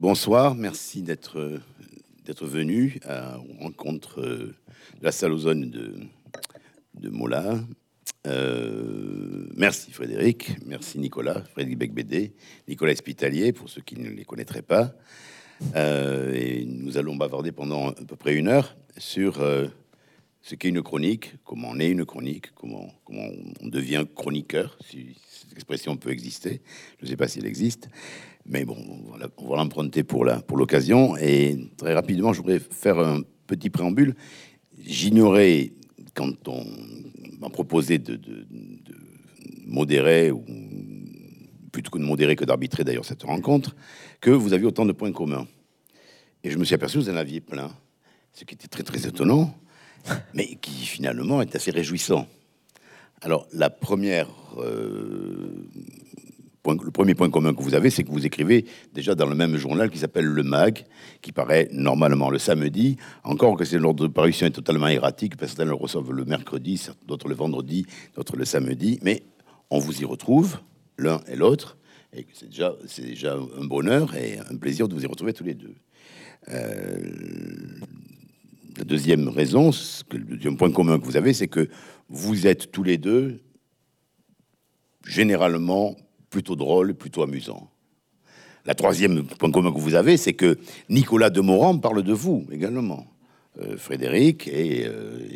Bonsoir, merci d'être d'être venu à rencontre de la salle ozone de, de Mola. Euh, merci Frédéric, merci Nicolas, Frédéric Becbédé, Nicolas Espitalier, pour ceux qui ne les connaîtraient pas. Euh, et nous allons bavarder pendant à peu près une heure sur euh, ce qu'est une chronique, comment on est une chronique, comment, on devient chroniqueur, si cette expression peut exister. Je ne sais pas si elle existe, mais bon, on va l'emprunter pour l'occasion. Pour et très rapidement, je voudrais faire un petit préambule. J'ignorais, quand on m'a proposé de, modérer, ou plutôt que de modérer que d'arbitrer d'ailleurs cette rencontre, que vous aviez autant de points communs. Et je me suis aperçu que vous en aviez plein, ce qui était très très étonnant, mais qui finalement est assez réjouissant. Alors euh, le premier point commun que vous avez, c'est que vous écrivez déjà dans le même journal qui s'appelle Le Mag, qui paraît normalement le samedi, encore que c'est l'ordre de parution est totalement erratique, parce certains le reçoivent le mercredi, d'autres le vendredi, d'autres le samedi, mais on vous y retrouve, l'un et l'autre, et c'est déjà, c'est déjà un bonheur et un plaisir de vous y retrouver tous les deux. Euh, la deuxième raison, le deuxième point commun que vous avez, c'est que vous êtes tous les deux généralement plutôt drôle, plutôt amusant. La troisième point commun que vous avez, c'est que Nicolas de Morand parle de vous également. Euh, Frédéric euh,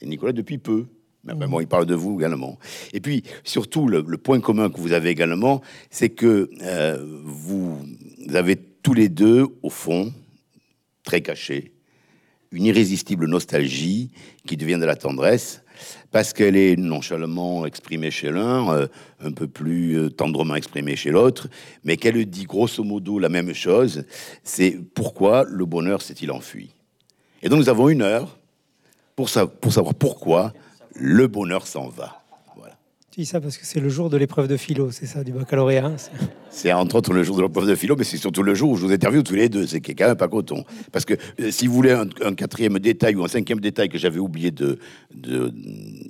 et, Nicolas depuis peu. Mais vraiment, il parle de vous également. Et puis, surtout, le, point commun que vous avez également, c'est que euh, vous avez tous les deux, au fond, très cachés, une irrésistible nostalgie qui devient de la tendresse parce qu'elle est nonchalamment exprimée chez l'un, euh, un peu plus euh, tendrement exprimée chez l'autre, mais qu'elle dit grosso modo la même chose, c'est pourquoi le bonheur s'est-il enfui? Et donc nous avons une heure pour, pour savoir pourquoi le bonheur s'en va. Tu dis ça parce que c'est le jour de l'épreuve de philo, c'est ça, du baccalauréat hein, C'est entre autres le jour de l'épreuve de philo, mais c'est surtout le jour où je vous interviewe tous les deux. C'est quand même pas coton. Parce que euh, si vous voulez un, quatrième détail ou un cinquième détail que j'avais oublié de, de,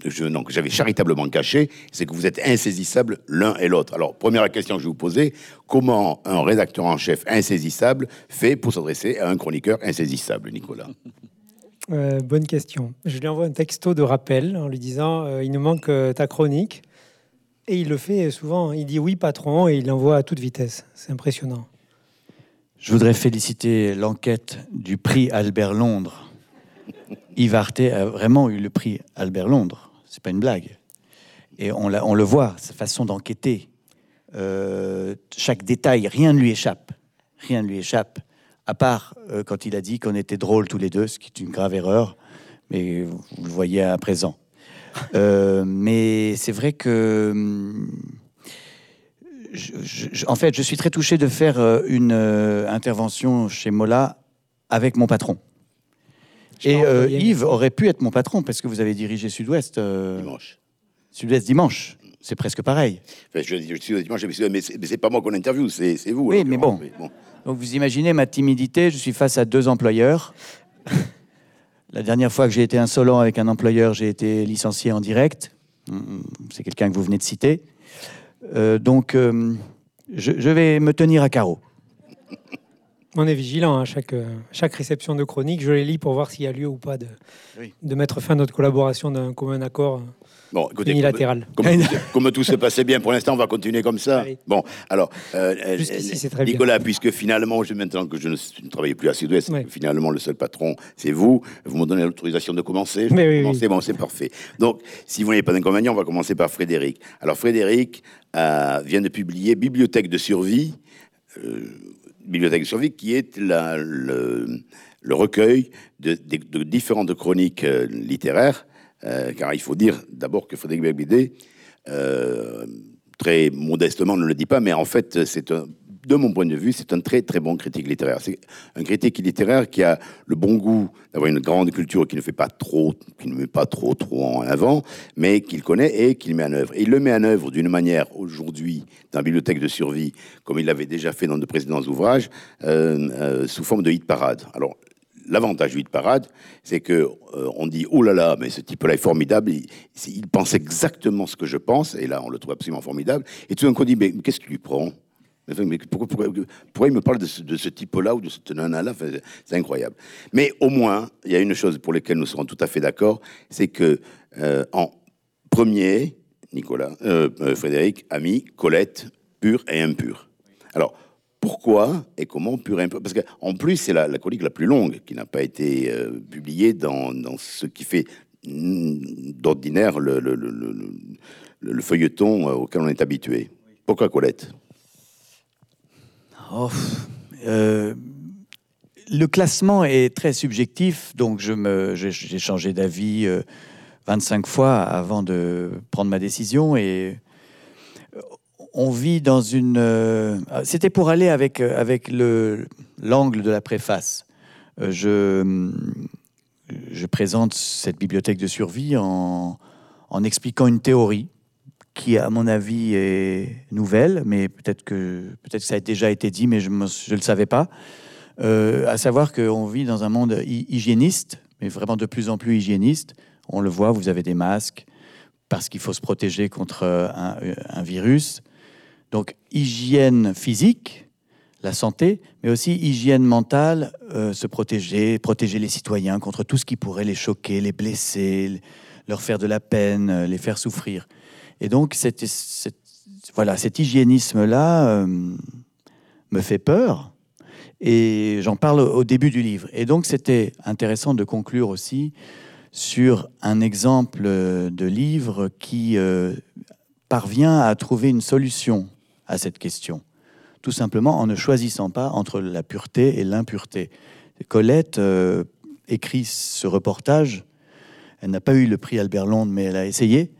je, non, que j'avais charitablement caché, c'est que vous êtes insaisissables l'un et l'autre. Alors, première question que je vais vous poser comment un rédacteur en chef insaisissable fait pour s'adresser à un chroniqueur insaisissable, Nicolas? Euh, bonne question. Je lui envoie un texto de rappel en lui disant euh, il nous manque ta chronique. Et il le fait souvent. Il dit oui, patron, et il l'envoie à toute vitesse. C'est impressionnant. Je voudrais féliciter l'enquête du prix Albert Londres. Yves Arte a vraiment eu le prix Albert Londres. C'est pas une blague. Et on, le voit, sa façon d'enquêter. Euh, chaque détail, rien ne lui échappe. Rien ne lui échappe. À part euh, quand il a dit qu'on était drôles tous les deux, ce qui est une grave erreur. Mais vous le voyez à présent. Euh, mais c'est vrai que. Hum, en fait, je suis très touché de faire euh, une euh, intervention chez Mola avec mon patron. Et Yves aurait pu être mon patron parce que vous avez dirigé Sud-Ouest. dimanche. Sud-Ouest dimanche. C'est presque pareil. Enfin, je, je, dimanche, mais c'est pas moi qu'on interviewe, c'est vous. Oui, mais bon. mais bon. Donc vous imaginez ma timidité, je suis face à deux employeurs. La dernière fois que j'ai été insolent avec un employeur, j'ai été licencié en direct. C'est quelqu'un que vous venez de citer. Euh, donc, euh, je, vais me tenir à carreau. On est vigilant à chaque, chaque réception de chronique. Je les lis pour voir s'il y a lieu ou pas de, de mettre fin à notre collaboration d'un commun accord Bon, écoutez, unilatéral. Comme, tout se passait bien pour l'instant, on va continuer comme ça. Bon, alors, euh, euh Nicolas, puisque finalement, je, maintenant que je ne, travaille plus à Sud-Ouest, finalement, le seul patron, c'est vous. Vous me donnez l'autorisation de commencer. Mais Bon, c'est parfait. Donc, si vous n'avez pas d'inconvénient, on va commencer par Frédéric. Alors, Frédéric euh, vient de publier Bibliothèque de survie. Euh, Bibliothèque de survie, qui est la, le, le, recueil de, de, de différentes chroniques littéraires euh, car il faut dire d'abord que Frédéric Berbidé, euh, très modestement, ne le dit pas, mais en fait, c'est de mon point de vue, c'est un très très bon critique littéraire. C'est un critique littéraire qui a le bon goût d'avoir une grande culture qui ne fait pas trop, qui ne met pas trop trop en avant, mais qu'il connaît et qu'il met en œuvre. Et il le met en œuvre d'une manière aujourd'hui dans la bibliothèque de survie, comme il l'avait déjà fait dans de précédents ouvrages, euh, sous forme de hit parade. Alors l'avantage du parade, c'est que euh, on dit oh là là, mais ce type-là est formidable. Il, pense exactement ce que je pense, et là on le trouve absolument formidable. Et tout d'un coup on dit mais qu'est-ce qui lui prend Mais pourquoi, il me parle de ce, type-là ou de ce nana-là? C'est incroyable. Mais au moins, il y a une chose pour laquelle nous serons tout à fait d'accord, c'est que euh, en premier, Nicolas, euh, Frédéric a mis Colette pure et impure. Alors, pourquoi et comment pure et impure Parce qu'en plus, c'est la, la, chronique la plus longue qui n'a pas été publiée dans, ce qui fait d'ordinaire le, le, le, le, feuilleton auquel on est habitué. Pourquoi Colette? Oh, euh, le classement est très subjectif, donc je me, j'ai, changé d'avis 25 euh, fois avant de prendre ma décision et euh, on vit dans une. c'était pour aller avec, avec le, l'angle de la préface. je, je présente cette bibliothèque de survie en, en expliquant une théorie qui, à mon avis, est nouvelle, mais peut-être que, peut ça a déjà été dit, mais je ne le savais pas. Euh, à savoir qu'on vit dans un monde hygiéniste, mais vraiment de plus en plus hygiéniste. On le voit, vous avez des masques parce qu'il faut se protéger contre un, virus. Donc, hygiène physique, la santé, mais aussi hygiène mentale, euh, se protéger, protéger les citoyens contre tout ce qui pourrait les choquer, les blesser, leur faire de la peine, les faire souffrir. Et donc, voilà, cet hygiénisme-là euh, me fait peur. Et j'en parle au début du livre. Et donc, c'était intéressant de conclure aussi sur un exemple de livre qui euh, parvient à trouver une solution à cette question. Tout simplement en ne choisissant pas entre la pureté et l'impureté. Colette euh, écrit ce reportage. Elle n'a pas eu le prix Albert Londres, mais elle a essayé.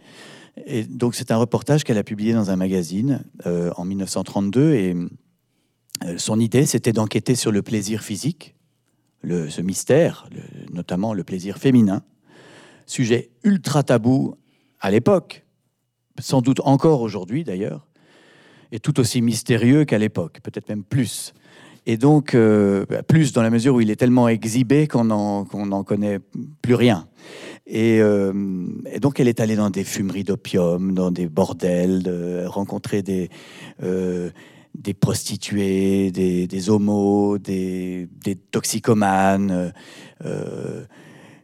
Et donc c'est un reportage qu'elle a publié dans un magazine euh, en 1932 et euh, son idée c'était d'enquêter sur le plaisir physique, ce mystère, notamment le plaisir féminin, sujet ultra tabou à l'époque, sans doute encore aujourd'hui d'ailleurs, et tout aussi mystérieux qu'à l'époque, peut-être même plus. Et donc, euh, plus dans la mesure où il est tellement exhibé qu'on n'en connaît plus rien. Euh, et, donc, elle est allée dans des fumeries d'opium, dans des bordels, de, rencontrer des, euh, des prostituées, des, homos, des, toxicomanes,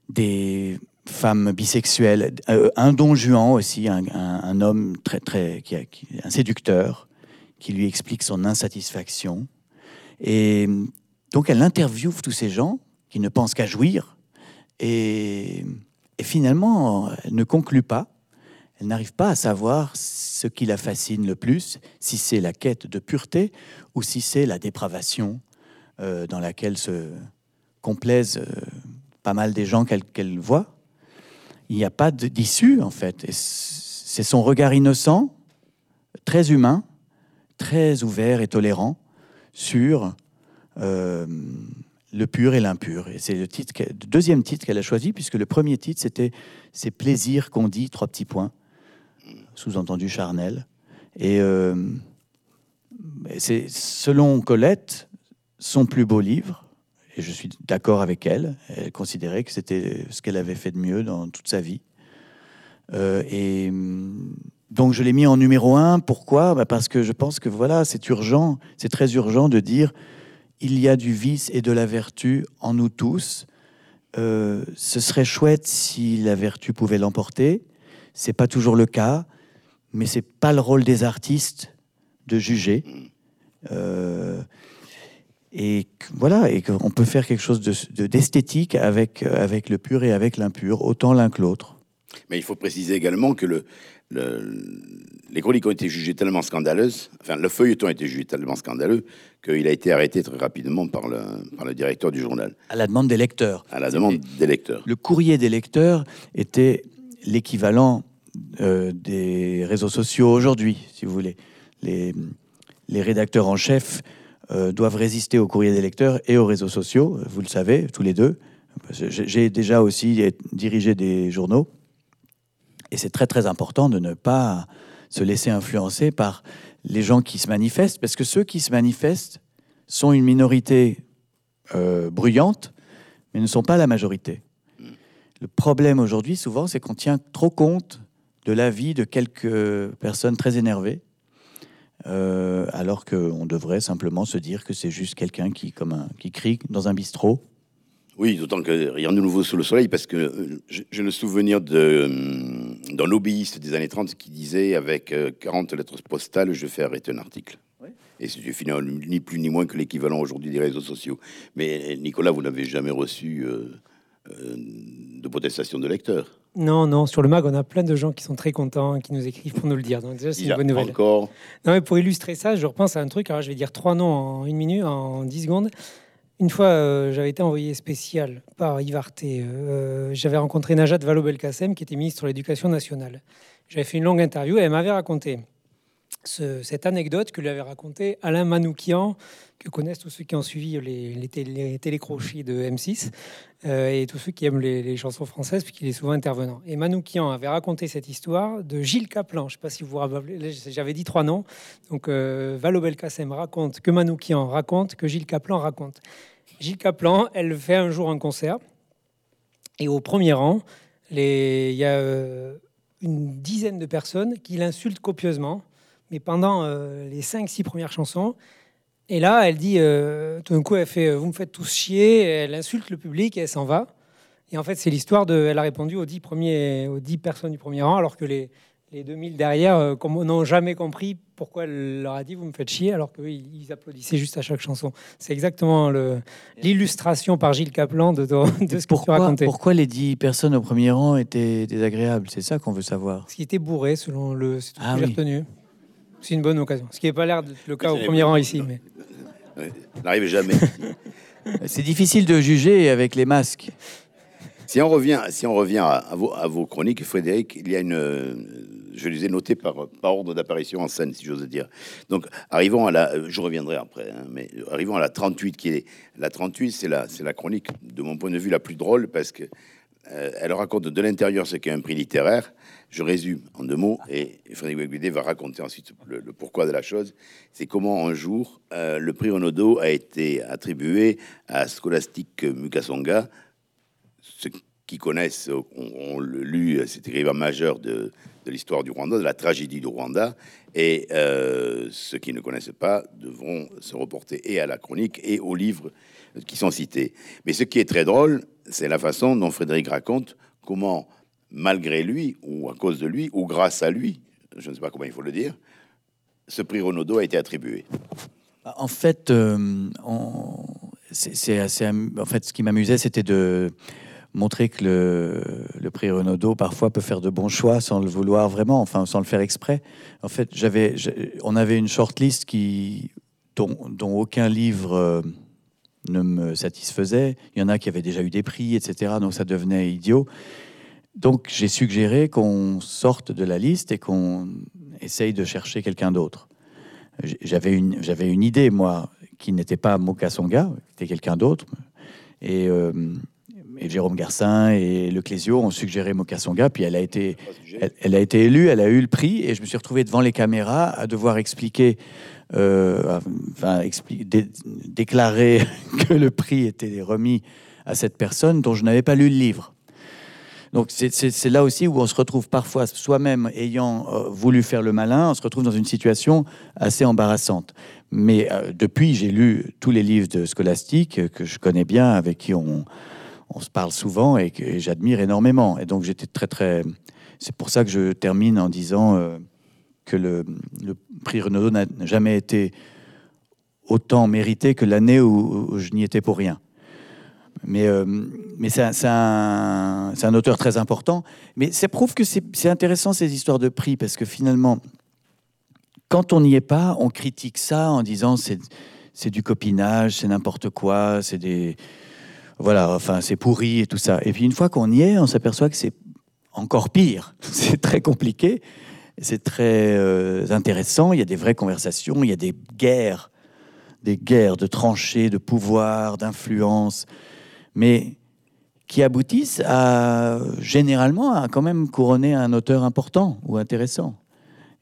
des femmes bisexuelles, un don Juan aussi, un, homme très, très, un séducteur, qui lui explique son insatisfaction. Et donc elle interviewe tous ces gens qui ne pensent qu'à jouir. Et, finalement, elle ne conclut pas. Elle n'arrive pas à savoir ce qui la fascine le plus, si c'est la quête de pureté ou si c'est la dépravation euh, dans laquelle se complaisent euh, pas mal des gens qu'elle voit. Il n'y a pas d'issue, en fait. C'est son regard innocent, très humain, très ouvert et tolérant, sur euh, le pur et l'impur. Et c'est le, titre, deuxième titre qu'elle a choisi, puisque le premier titre, c'était Ces plaisirs qu'on dit, trois petits points, sous-entendu charnel. Et euh, c'est, selon Colette, son plus beau livre, et je suis d'accord avec elle, elle considérait que c'était ce qu'elle avait fait de mieux dans toute sa vie. Euh, et donc je l'ai mis en numéro un. Pourquoi? Bah, Parce que je pense que voilà, c'est urgent, c'est très urgent de dire il y a du vice et de la vertu en nous tous. Euh, ce serait chouette si la vertu pouvait l'emporter. C'est pas toujours le cas, mais c'est pas le rôle des artistes de juger. Euh, et voilà, et qu'on peut faire quelque chose d'esthétique de, avec, avec le pur et avec l'impur, autant l'un que l'autre. Mais il faut préciser également que le, les chroniques ont été jugées tellement scandaleuses, enfin le feuilleton a été jugé tellement scandaleux qu'il a été arrêté très rapidement par le, par le directeur du journal. À la demande des lecteurs. À la demande des lecteurs. Le courrier des lecteurs était l'équivalent euh, des réseaux sociaux aujourd'hui, si vous voulez. Les, les rédacteurs en chef euh, doivent résister au courrier des lecteurs et aux réseaux sociaux, vous le savez, tous les deux. J'ai déjà aussi dirigé des journaux et c'est très très important de ne pas se laisser influencer par les gens qui se manifestent, parce que ceux qui se manifestent sont une minorité euh, bruyante, mais ne sont pas la majorité. Le problème aujourd'hui, souvent, c'est qu'on tient trop compte de l'avis de quelques personnes très énervées euh, alors qu'on devrait simplement se dire que c'est juste quelqu'un qui, comme qui crie dans un bistrot. Oui, d'autant que rien de nouveau sous le soleil, parce que euh, j'ai le souvenir euh, d'un lobbyiste des années 30 qui disait avec 40 lettres postales, je fais arrêter un article. Et c'est finalement ni plus ni moins que l'équivalent aujourd'hui des réseaux sociaux. Mais Nicolas, vous n'avez jamais reçu de protestation de lecteurs non, non, sur le mag, on a plein de gens qui sont très contents, qui nous écrivent pour nous le dire. Donc déjà, c'est une bonne nouvelle. Encore. Non, mais pour illustrer ça, je repense à un truc. Alors, je vais dire trois noms en une minute, en dix secondes. Une fois, euh, j'avais été envoyé spécial par Ivarté. Euh, j'avais rencontré Najat Vallaud-Belkacem, qui était ministre de l'Éducation nationale. J'avais fait une longue interview et elle m'avait raconté cette anecdote que lui avait racontée Alain Manoukian, que connaissent tous ceux qui ont suivi les, les, télécrochis de M6 euh, et tous ceux qui aiment les, chansons françaises, puisqu'il est souvent intervenant. Et Manoukian avait raconté cette histoire de Gilles Caplan. Je ne sais pas si vous vous rappelez, j'avais dit trois noms. Donc euh, Valo Belkacem raconte, que Manoukian raconte, que Gilles Caplan raconte. Gilles Caplan, elle fait un jour un concert, et au premier rang, il y a euh, une dizaine de personnes qui l'insultent copieusement, mais pendant euh, les cinq, six premières chansons, et là, elle dit, euh, tout d'un coup, elle fait euh, Vous me faites tous chier, elle insulte le public et elle s'en va. Et en fait, c'est l'histoire de. Elle a répondu aux dix, premiers, aux dix personnes du premier rang, alors que les, les 2000 derrière euh, n'ont jamais compris pourquoi elle leur a dit Vous me faites chier, alors qu'ils ils applaudissaient juste à chaque chanson. C'est exactement l'illustration par Gilles Caplan de, de, ce pourquoi, que tu racontais. Pourquoi les dix personnes au premier rang étaient désagréables? C'est ça qu'on veut savoir. Ce qui était bourré, selon le. C'est tout ah, oui. retenu. C'est une bonne occasion. Ce qui n'est pas l'air le cas au premier rang ici. Mais... N'arrive jamais. C'est difficile de juger avec les masques. Si on revient, si on revient à, vos, à vos, chroniques, Frédéric, il y a une. Je les ai notées par, par ordre d'apparition en scène, si j'ose dire. Donc, arrivons à la. Je reviendrai après, hein, mais arrivons à la 38, qui est. La 38, c'est la, la chronique, de mon point de vue, la plus drôle, parce que euh, elle raconte de l'intérieur ce qu'est un prix littéraire. Je résume en deux mots, et Frédéric Guédé va raconter ensuite le, pourquoi de la chose. C'est comment un jour euh, le prix Renaudot a été attribué à Scholastique Mukasonga. Ceux qui connaissent ont, lu cet écrivain majeur de, l'histoire du Rwanda, de la tragédie du Rwanda, et euh, ceux qui ne connaissent pas devront se reporter et à la chronique et aux livres qui sont cités. Mais ce qui est très drôle, c'est la façon dont Frédéric raconte comment, malgré lui, ou à cause de lui, ou grâce à lui, je ne sais pas comment il faut le dire, ce prix Renaudot a été attribué. En fait, euh, c'est assez. En fait, ce qui m'amusait, c'était de montrer que le, prix Renaudot parfois peut faire de bons choix sans le vouloir vraiment, enfin sans le faire exprès. En fait, j'avais, on avait une shortlist qui dont, dont aucun livre euh, ne me satisfaisait. Il y en a qui avaient déjà eu des prix, etc. Donc ça devenait idiot. Donc j'ai suggéré qu'on sorte de la liste et qu'on essaye de chercher quelqu'un d'autre. J'avais une, j'avais une idée, moi, qui n'était pas Mokasonga, c'était quelqu'un d'autre. Et, euh, et, Jérôme Garcin et Le Clésio ont suggéré Mokasonga, puis elle a, été, elle, elle, a été élue, elle a eu le prix, et je me suis retrouvé devant les caméras à devoir expliquer euh, enfin, déclarer que le prix était remis à cette personne dont je n'avais pas lu le livre. Donc c'est là aussi où on se retrouve parfois soi-même ayant euh, voulu faire le malin, on se retrouve dans une situation assez embarrassante. Mais euh, depuis, j'ai lu tous les livres de Scholastique que je connais bien, avec qui on, on se parle souvent et que j'admire énormément. Et donc j'étais très très. C'est pour ça que je termine en disant que le, prix Renaudot n'a jamais été autant mérité que l'année où, je n'y étais pour rien. Mais, euh, mais c'est un, un, auteur très important. Mais ça prouve que c'est intéressant ces histoires de prix parce que finalement, quand on n'y est pas, on critique ça en disant c'est du copinage, c'est n'importe quoi, c'est des voilà, enfin c'est pourri et tout ça. Et puis une fois qu'on y est, on s'aperçoit que c'est encore pire. C'est très compliqué. C'est très euh, intéressant. Il y a des vraies conversations, il y a des guerres, des guerres de tranchées, de pouvoir, d'influence, mais qui aboutissent à généralement à quand même couronner un auteur important ou intéressant.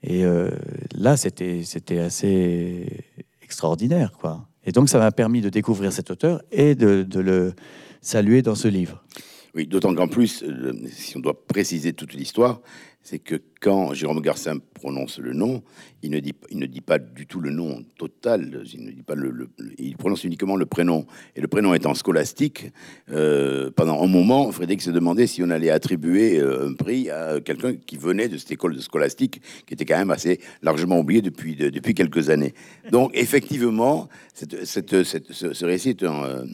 Et euh, là, c'était assez extraordinaire, quoi. Et donc, ça m'a permis de découvrir cet auteur et de, de le saluer dans ce livre. Oui, d'autant qu'en plus, euh, si on doit préciser toute l'histoire, c'est que quand Jérôme Garcin prononce le nom, il ne dit, pas du tout le nom total, il prononce uniquement le prénom. Et le prénom étant scolastique, euh, pendant un moment, Frédéric se demandait si on allait attribuer euh, un prix à quelqu'un qui venait de cette école de scolastique, qui était quand même assez largement oubliée depuis, de- depuis quelques années. Donc, effectivement, ce, ce récit est, un, euh,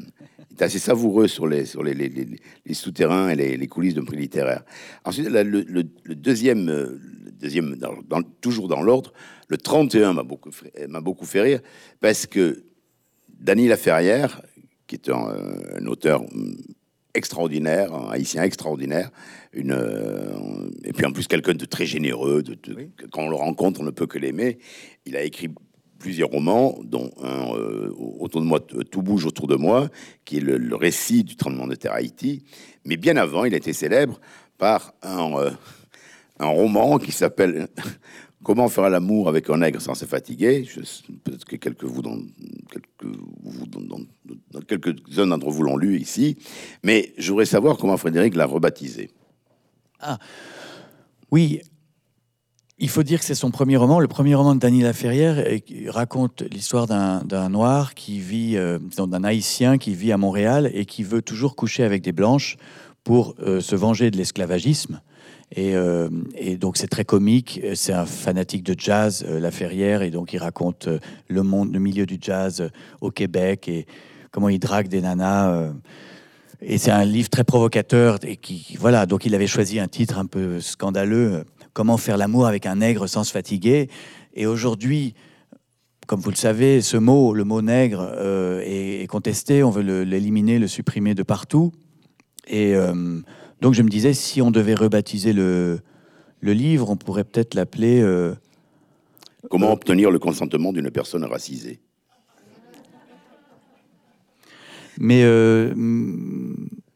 est assez savoureux sur les, sur les, les- les- les souterrains et les, coulisses d'un prix littéraire. Ensuite, la- le, le- le deuxième, euh, le deuxième dans- dans- toujours dans l'ordre, le 31 m'a beaucoup, fait- m'a beaucoup fait rire parce que Dany Laferrière, qui est un, euh, un auteur hum, extraordinaire, un haïtien extraordinaire, une, euh, et puis en plus quelqu'un de très généreux, de, de- que quand on le rencontre, on ne peut que l'aimer. Il a écrit plusieurs romans, dont un euh, autour de moi, tout bouge autour de moi, qui est le, récit du tremblement de terre Haïti. Mais bien avant, il a été célèbre par un, euh, un roman qui s'appelle Comment faire l'amour avec un nègre sans se fatiguer. Peut-être que quelques-uns d'entre vous l'ont lu ici, mais je voudrais savoir comment Frédéric l'a rebaptisé. Oui, il faut dire que c'est son premier roman. Le premier roman de Dany Laferrière raconte l'histoire d'un noir qui vit, euh, d'un haïtien qui vit à Montréal et qui veut toujours coucher avec des blanches pour euh, se venger de l'esclavagisme. Et, euh, et donc c'est très comique. C'est un fanatique de jazz, euh, Laferrière, et donc il raconte le monde, le milieu du jazz au Québec et comment il drague des nanas. et c'est un livre très provocateur et qui, voilà, donc il avait choisi un titre un peu scandaleux, Comment faire l'amour avec un nègre sans se fatiguer. Et aujourd'hui, comme vous le savez, ce mot, le mot nègre, euh, est, est contesté. On veut l'éliminer, le, supprimer de partout. Et euh, donc je me disais, si on devait rebaptiser le, le livre, on pourrait peut-être l'appeler. euh, Comment obtenir le consentement d'une personne racisée? Mais euh,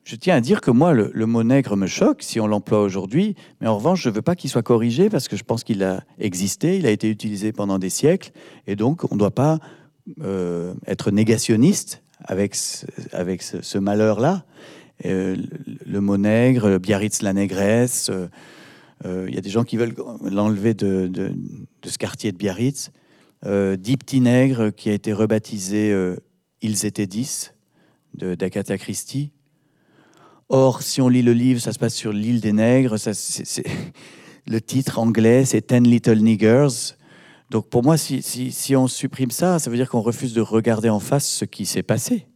je tiens à dire que moi, le, mot nègre me choque si on l'emploie aujourd'hui. Mais en revanche, je ne veux pas qu'il soit corrigé parce que je pense qu'il a existé, il a été utilisé pendant des siècles. Et donc, on ne doit pas euh, être négationniste avec ce, avec ce, malheur-là. Euh, le, mot nègre, Biarritz la négresse, euh, il y a des gens qui veulent l'enlever de, de- ce quartier de Biarritz. Dix petits nègres qui a été rebaptisé Ils étaient dix de d'Agatha Christie. Or, si on lit le livre, ça se passe sur l'île des nègres. Le titre anglais, c'est Ten Little Niggers. Donc, pour moi, si, on supprime ça, ça veut dire qu'on refuse de regarder en face ce qui s'est passé.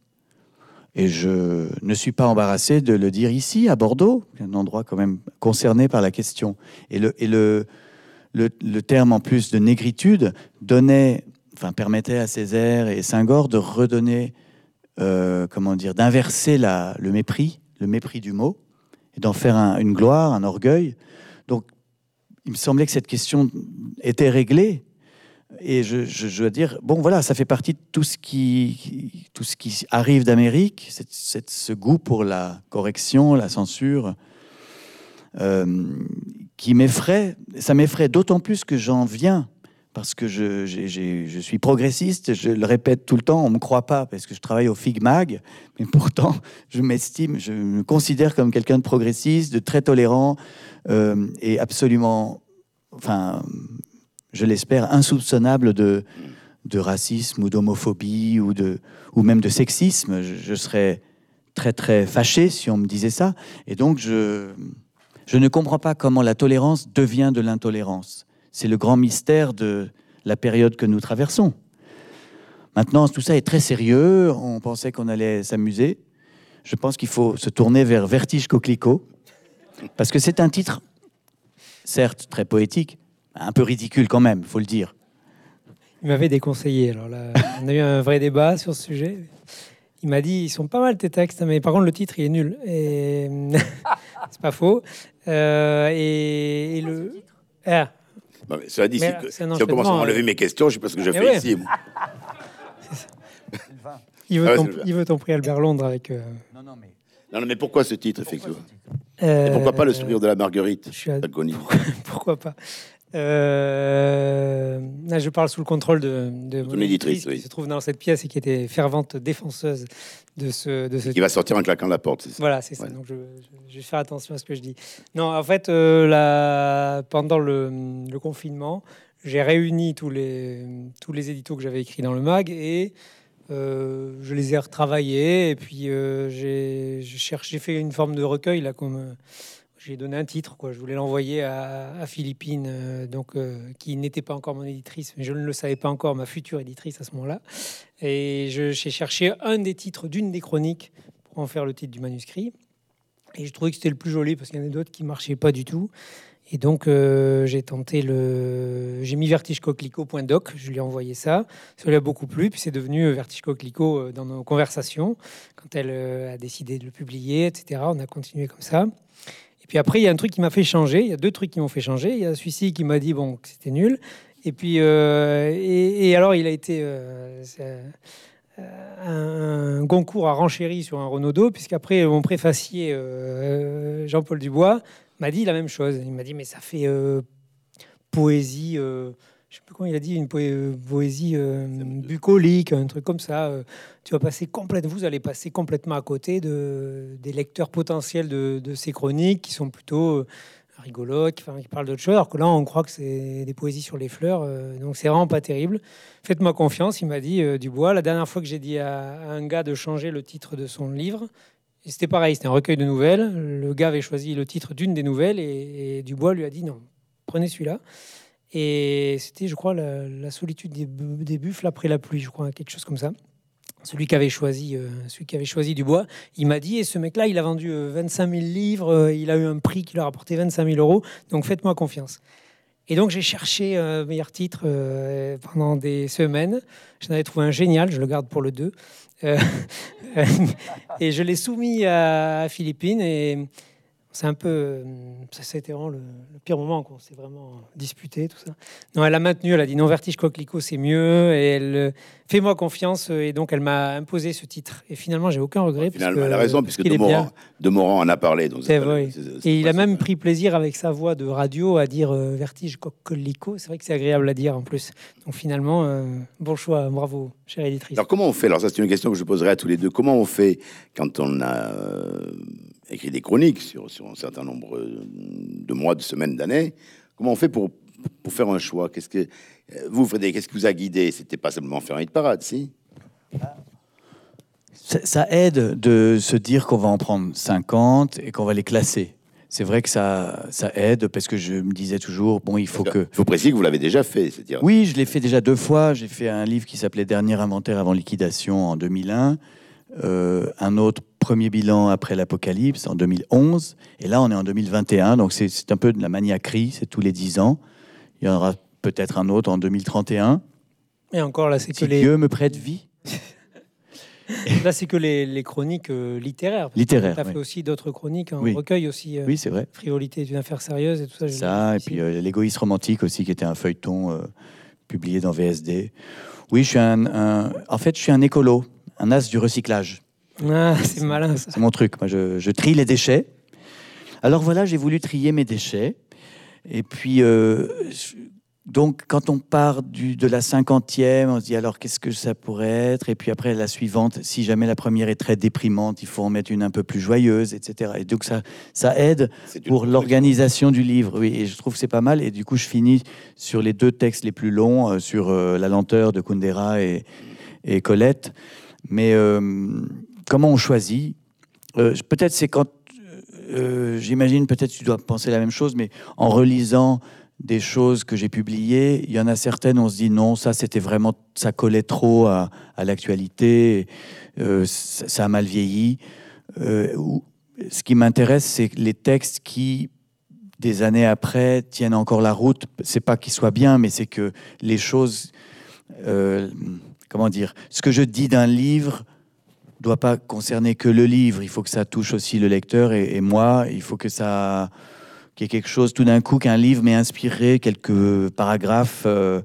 Et je ne suis pas embarrassé de le dire ici, à Bordeaux, un endroit quand même concerné par la question. Et le, terme, en plus de négritude, donnait, enfin, permettait à Césaire et Senghor de redonner euh, comment dire, d'inverser le mépris, le mépris du mot, et d'en faire un- une gloire, un orgueil. Donc, il me semblait que cette question était réglée. Et je, dois dire, bon, voilà, ça fait partie de tout ce qui, tout ce qui arrive d'Amérique, ce goût pour la correction, la censure, euh, qui m'effraie. Ça m'effraie d'autant plus que j'en viens parce que je, suis progressiste, je le répète tout le temps, on ne me croit pas parce que je travaille au FIGMAG, mais pourtant je m'estime, je me considère comme quelqu'un de progressiste, de très tolérant euh, et absolument, enfin, je l'espère, insoupçonnable de, racisme ou d'homophobie ou, ou même de sexisme. Je, serais très très fâché si on me disait ça. Et donc je ne comprends pas comment la tolérance devient de l'intolérance. C'est le grand mystère de la période que nous traversons. Maintenant, tout ça est très sérieux. On pensait qu'on allait s'amuser. Je pense qu'il faut se tourner vers Vertige Coquelicot, parce que c'est un titre, certes très poétique, un peu ridicule quand même, faut le dire. Il m'avait déconseillé. Alors là, on a eu un vrai débat sur ce sujet. Il m'a dit ils sont pas mal tes textes, mais par contre le titre il est nul. Et c'est pas faux. Euh, et, et le ah, Mais Cela dit, Mais si, si on commence à enlever euh. mes questions, je sais pas ce que je Eh fais ouais. ici. moi. il, veut Ah ouais, ton, il veut ton prix Albert Londres avec. euh, Non, non, mais Non, non, mais pourquoi ce titre, effectivement? Et euh, pourquoi pas le sourire de la Marguerite? je suis à- Falconi Pourquoi pas? Euh, là, je parle sous le contrôle de, de mon éditrice, oui. qui se trouve dans cette pièce et qui était fervente défenseuse de ce, de ce Qui va sortir en claquant la porte, ça Voilà, c'est ça. Ouais. Donc, je, je- je vais faire attention à ce que je dis. Non, en fait, euh, la- pendant le, le confinement, j'ai réuni tous les, tous les éditos que j'avais écrits dans le mag et euh, je les ai retravaillés. Et puis, euh, j'ai j'ai fait une forme de recueil, là, comme j'ai donné un titre. Quoi. Je voulais l'envoyer à, Philippine, euh, donc, euh, qui n'était pas encore mon éditrice, mais je ne le savais pas encore, ma future éditrice à ce moment-là. Et j'ai cherché un des titres d'une des chroniques pour en faire le titre du manuscrit. Et je trouvais que c'était le plus joli parce qu'il y en a d'autres qui marchaient pas du tout. Et donc euh, j'ai tenté le, j'ai mis vertigecoquelicot.doc, je lui ai envoyé ça. Ça lui a beaucoup plu, puis c'est devenu Vertige Coquelicot dans nos conversations. Quand elle a décidé de le publier, etc. On a continué comme ça. Puis après il y a un truc qui m'a fait changer. Il y a deux trucs qui m'ont fait changer. Il y a celui-ci qui m'a dit bon que c'était nul. Et puis euh, et, alors il a été euh, euh, un concours à renchéri sur un Renaudot, puisqu'après mon préfacier Jean-Paul Dubois m'a dit la même chose. Il m'a dit mais ça fait poésie, je sais plus comment il a dit, une euh, poésie euh, bucolique, un truc comme ça. euh, tu vas passer complètement, vous allez passer complètement à côté de, des lecteurs potentiels de, de ces chroniques qui sont plutôt euh, rigolotes, qui, enfin, qui parlent d'autre chose, alors que là on croit que c'est des poésies sur les fleurs, donc c'est vraiment pas terrible. Faites-moi confiance, il m'a dit Dubois. La dernière fois que j'ai dit à, à un gars de changer le titre de son livre, c'était pareil, c'était un recueil de nouvelles. Le gars avait choisi le titre d'une des nouvelles et, et Dubois lui a dit non, prenez celui-là. Et c'était, je crois, la, solitude des, des buffles après la pluie, je crois, quelque chose comme ça. Celui qui avait choisi, euh, celui qui avait choisi Dubois, il m'a dit, et ce mec-là, il a vendu euh, 25 000 livres, euh, il a eu un prix qui leur a rapporté 25 000 euros, donc faites-moi confiance. Et donc j'ai cherché un meilleur titre euh, pendant des semaines. J'en avais trouvé un génial, je le garde pour le 2. Euh, et je l'ai soumis à, à Philippine et c'est un peu. euh, c'était vraiment le, le pire moment qu'on s'est vraiment disputé, tout ça. Non, elle a maintenu, elle a dit non, Vertige Coquelicot, c'est mieux. Et elle. euh, Fais-moi confiance. euh, Et donc, elle m'a imposé ce titre. Et finalement, j'ai aucun regret. Finalement, parce que- elle a raison, puisque Demorand, en a parlé. donc C'est vrai. Et il a même pris plaisir avec sa voix de radio à dire euh, Vertige Coquelicot. C'est vrai que c'est agréable à dire en plus. Donc finalement, euh, bon choix, bravo, chère éditrice. Alors comment on fait? Alors ça c'est une question que je poserai à tous les deux. Comment on fait quand on a euh, écrit des chroniques sur, sur un certain nombre euh, de mois, de semaines, d'années Comment on fait pour, pour faire un choix? Qu'est-ce que euh, vous, Frédéric, qu'est-ce qui vous a guidé? C'était pas simplement faire un hit parade, si? Ça, ça aide de se dire qu'on va en prendre 50 et qu'on va les classer. C'est vrai que ça, ça aide parce que je me disais toujours, bon, il faut que... Il faut préciser que vous l'avez déjà fait, c'est-à-dire. Oui, je l'ai fait déjà deux fois. J'ai fait un livre qui s'appelait Dernier inventaire avant liquidation en 2001. Euh, un autre premier bilan après l'apocalypse en 2011. Et là, on est en 2021. Donc, c'est- un peu de la maniaquerie. C'est tous les 10 ans. Il y en aura peut-être un autre en 2031. Et encore, là, c'est que les, Dieu me prête vie. là, c'est que les, les chroniques euh, littéraires. Littéraires, Tu as fait aussi d'autres chroniques, en Oui. recueil aussi. euh, Oui, c'est vrai. Frivolité est une affaire sérieuse et tout ça. Ça, et puis euh, L'égoïste romantique aussi, qui était un feuilleton euh, publié dans VSD. Oui, je suis un, un- en fait, je suis un écolo, un as du recyclage. Ah, c'est malin ça. C'est mon truc. Moi, je, je trie les déchets. Alors voilà, j'ai voulu trier mes déchets. Et puis, euh, je- donc, quand on part du, de la cinquantième, on se dit alors qu'est-ce que ça pourrait être? Et puis après, la suivante, si jamais la première est très déprimante, il faut en mettre une un peu plus joyeuse, etc. Et donc, ça, ça aide pour l'organisation du livre. Oui, et je trouve que c'est pas mal. Et du coup, je finis sur les deux textes les plus longs, euh, sur euh, La lenteur de Kundera et, et Colette. Mais euh, comment on choisit Euh, Peut-être c'est quand. euh, J'imagine, peut-être tu dois penser la même chose, mais en relisant des choses que j'ai publiées, il y en a certaines, on se dit non, ça c'était vraiment, ça collait trop à, l'actualité, ça, a mal vieilli. Ou- ce qui m'intéresse, c'est les textes qui, des années après, tiennent encore la route. C'est pas qu'ils soient bien, mais c'est que les choses, comment dire, ce que je dis d'un livre doit pas concerner que le livre. Il faut que ça touche aussi le lecteur et, et moi. Il faut que ça, qu'il y ait quelque chose tout d'un coup qu'un livre m'ait inspiré quelques paragraphes. euh,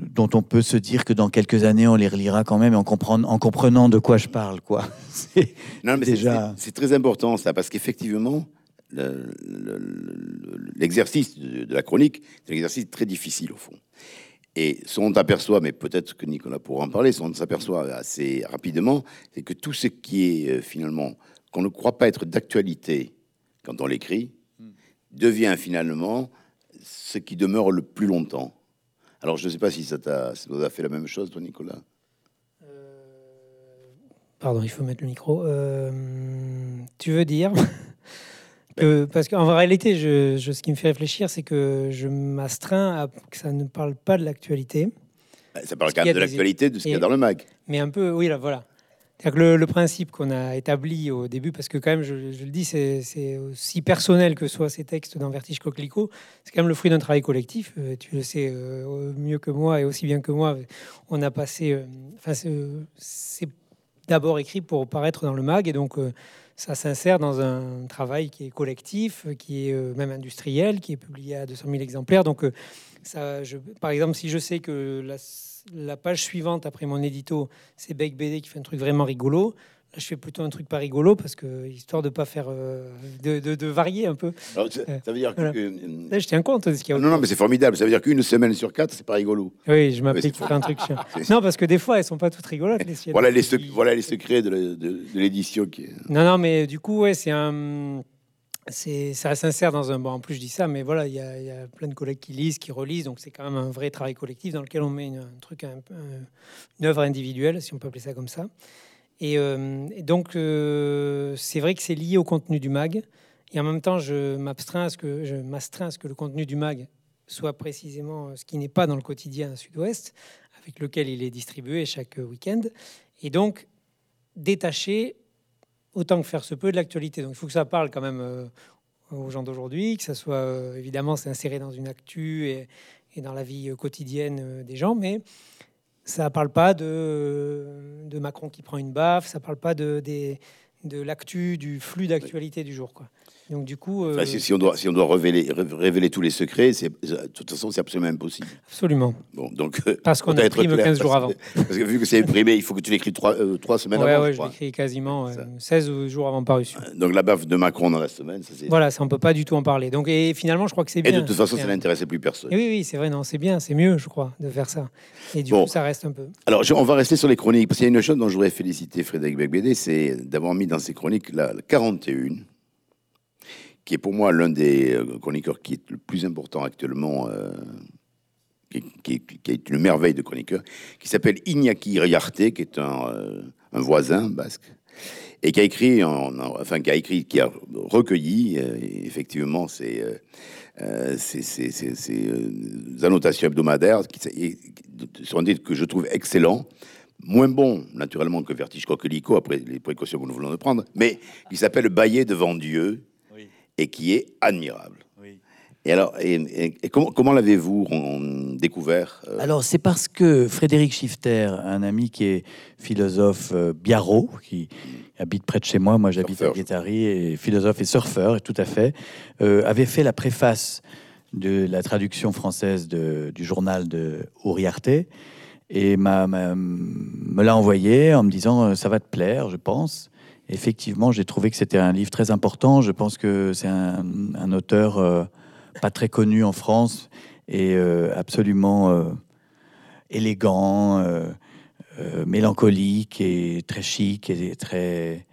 dont on peut se dire que dans quelques années on les relira quand même et en, comprenant de quoi je parle quoi. C'est- Non, mais c'est- Déjà. c'est- c'est très important ça, parce qu'effectivement, l'exercice de, la chronique, c'est un exercice très difficile au fond. Et ce qu'on aperçoit, mais peut-être que Nicolas pourra en parler, ce qu'on s'aperçoit assez rapidement, c'est que tout ce qui est euh, finalement, qu'on ne croit pas être d'actualité quand on l'écrit, devient finalement ce qui demeure le plus longtemps. Alors je ne sais pas si ça t'a fait la même chose, toi, Nicolas? Pardon, il faut mettre le micro. Euh, tu veux dire? Que, parce qu'en réalité, je, ce qui me fait réfléchir, c'est que je m'astreins à que ça ne parle pas de l'actualité. Ça parle quand même de l'actualité, de ce qu'il y a dans le mag. Mais un peu, oui, là, voilà. Le, le, principe qu'on a établi au début, parce que quand même, je, le dis, c'est aussi personnel que soient ces textes dans Vertige Coquelicot, c'est quand même le fruit d'un travail collectif. Euh, tu le sais euh, mieux que moi et aussi bien que moi. On a passé, enfin, c'est d'abord écrit pour paraître dans le mag, et donc euh, ça s'insère dans un travail qui est collectif, qui est euh, même industriel, qui est publié à 200 000 exemplaires. Donc, euh, par exemple, si je sais que la, la page suivante après mon édito, c'est Beck BD qui fait un truc vraiment rigolo, je fais plutôt un truc pas rigolo parce que histoire de pas faire euh, de, de, varier un peu. ça, veut dire que, Là, je tiens compte de ce qu'il y a. Non, non, mais c'est formidable. Ça veut dire qu'une semaine sur quatre, c'est pas rigolo. Oui, je m'applique pour faire un truc chiant. non, parce que des fois, elles sont pas toutes rigolotes les siennes. Voilà les, voilà les secrets de, l'édition qui. Non, non, mais du coup, ouais, c'est un. C'est, ça s'insère dans un. Bon, en plus, je dis ça, mais voilà, il y, a, y a plein de collègues qui lisent, qui relisent, donc c'est quand même un vrai travail collectif dans lequel on met un truc, un, une œuvre individuelle, si on peut appeler ça comme ça. Euh, et, donc, euh, c'est vrai que c'est lié au contenu du mag. Et en même temps, je m'astreins à ce que le contenu du mag soit précisément ce qui n'est pas dans le quotidien Sud-Ouest, avec lequel il est distribué chaque week-end. Et donc, détacher autant que faire se peut de l'actualité. Donc, il faut que ça parle quand même euh, aux gens d'aujourd'hui, que ça soit évidemment inséré dans une actu et, et, dans la vie quotidienne des gens, mais ça parle pas de, Macron qui prend une baffe, ça parle pas de l'actu, du flux d'actualité du jour. Quoi. Donc du coup, euh, si, on doit, si on doit révéler, révéler tous les secrets, c'est, de toute façon, c'est absolument impossible. Absolument. Bon, donc euh, parce qu'on a imprimé 15 jours avant. Parce que vu que c'est imprimé, il faut que tu l'écris trois, euh, trois semaines ouais, avant. Ouais, je, l'écris quasiment 16 jours avant parution. Donc la baffe de Macron dans la semaine, ça c'est. Voilà, ça on peut pas du tout en parler. Donc et finalement, je crois que c'est bien. Et de toute façon, ça n'intéressait plus personne. oui, oui, c'est vrai, non, c'est bien, c'est mieux, je crois, de faire ça. Et du coup, ça reste un peu. Alors, on va rester sur les chroniques parce qu'il y a une chose dont je voudrais féliciter Frédéric Becbédé, c'est d'avoir mis dans ses chroniques la 41 qui est pour moi l'un des euh, chroniqueurs qui est le plus important actuellement, euh, qui, est une merveille de chroniqueur, qui s'appelle Iñaki Riarte, qui est un, euh, un, voisin basque, et qui a écrit, enfin qui a écrit, qui a recueilli effectivement ces, ces, annotations hebdomadaires, qui sont des que je trouve excellents moins bon, naturellement, que Vertige Coquelicot, après les précautions que nous voulons de prendre, mais qui s'appelle Bailler devant Dieu, et qui est admirable. Et alors, et, comment, comment l'avez-vous découvert euh? Alors, c'est parce que Frédéric Schifter, un ami qui est philosophe euh, biarro, qui habite près de chez moi, moi j'habite à Guétari, et philosophe et surfeur, et tout à fait, euh, avait fait la préface de la traduction française de, du journal de Uriarte, et m'a, me l'a envoyé en me disant ça va te plaire, je pense effectivement, j'ai trouvé que c'était un livre très important. Je pense que c'est un, auteur euh, pas très connu en France et euh, absolument euh, élégant, mélancolique et très chic et très,